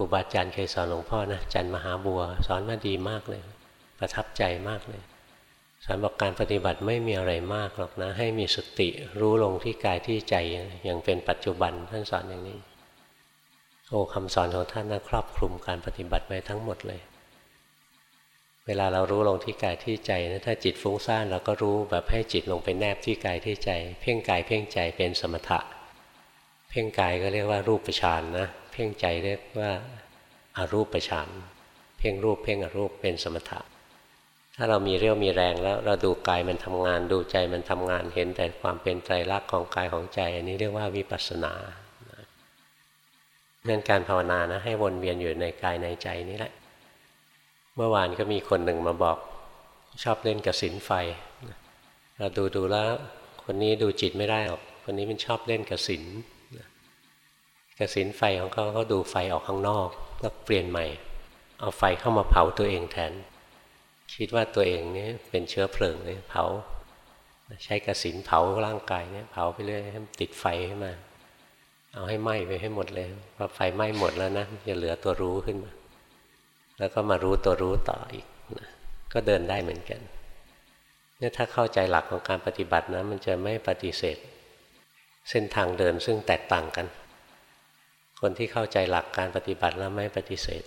รูบาอาจารย์เคยสอนหลวงพ่อนะจันมหาบัว สอนมาดีมากเลย ประทับใจมากเลยสอนบอกการปฏิบัติไม่มีอะไรมากหรอกนะ ให้มีสติรู้ลงที่กายที่ใจอย่างเป็นปัจจุบันท่านสอนอย่างนี้ โอ้คำสอนของท่านนะครอบคลุมการปฏิบัติไว้ทั้งหมดเลย เวลาเรารู้ลงที่กายที่ใจนะถ้าจิตฟุ้งซ่านเราก็รู้แบบให้จิตลงไปแนบที่กายที่ใจ เพ่งกายเพ่งใจเป็นสมถะ เพ่งกายก็เรียกว่ารูปฌานนะ เพ่งใจเรียกว่าอารูปฌาน เพ่งรูปเพ่งอรูปเป็นสมถะ ถ้าเรามีเรี่ยวมีแรงแล้วเราดูกายมันทำงาน ดูใจมันทำงานเห็นแต่ความเป็นไตรลักษณ์ของกายของใจ อันนี้เรียกว่าวิปัสสนาเรื่องการภาวนานะให้วนเวียนอยู่ในกายในใจนี่แหละ เมื่อวานก็มีคนหนึ่งมาบอก ชอบเล่นกับสินไฟ เราดูดูแล้ว คนนี้ดูจิตไม่ได้หรอก คนนี้มันชอบเล่นกับสิน กระสินไฟของเขาเขาดูไฟออกข้างนอก แล้วเปลี่ยนใหม่ เอาไฟเข้ามาเผาตัวเองแทน คิดว่าตัวเองนี่เป็นเชื้อเพลิงเลยเผา ใช้กระสินเผาร่างกายเนี่ยเผาไปเรื่อยให้ติดไฟขึ้นมา เอาให้ไหม้ไปให้หมดเลยพอไฟไหม้หมดแล้วนะจะเหลือตัวรู้ขึ้นมา แล้วก็มารู้ตัวรู้ต่ออีกนะก็เดินได้เหมือนกันเนี่ยถ้าเข้าใจหลักของการปฏิบัตินะมันจะไม่ปฏิเสธ เส้นทางเดินซึ่งแตกต่างกัน คนที่เข้าใจหลักการปฏิบัติแล้วไม่ปฏิเสธ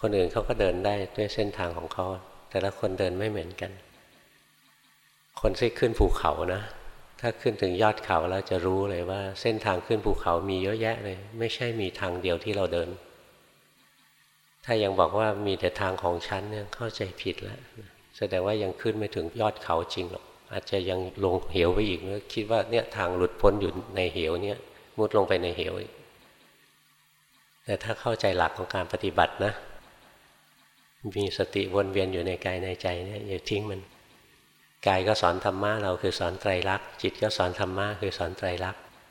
คนอื่นเขาก็เดินได้ด้วยเส้นทางของเขา แต่ละคนเดินไม่เหมือนกัน คนที่ขึ้นภูเขานะ ถ้าขึ้นถึงยอดเขาแล้วจะรู้เลยว่า เส้นทางขึ้นภูเขามีเยอะแยะเลย ไม่ใช่มีทางเดียวที่เราเดิน ถ้ายังบอกว่ามีแต่ทางของฉันเนี่ยเข้าใจผิดแล้วแสดงว่ายังขึ้นไม่ถึงยอดเขาจริงหรอกอาจจะยังลงเหวไปอีกแล้วคิดว่าเนี่ยทางหลุดพ้นอยู่ในเหวเนี่ยมุดลงไปในเหวอีก แต่ถ้าเข้าใจหลักของการปฏิบัตินะ มีสติวนเวียนอยู่ในกายในใจเนี่ยอย่าทิ้งมัน กายก็สอนธรรมะเราคือสอนไตรลักษณ์จิตก็สอนธรรมะคือสอนไตรลักษณ์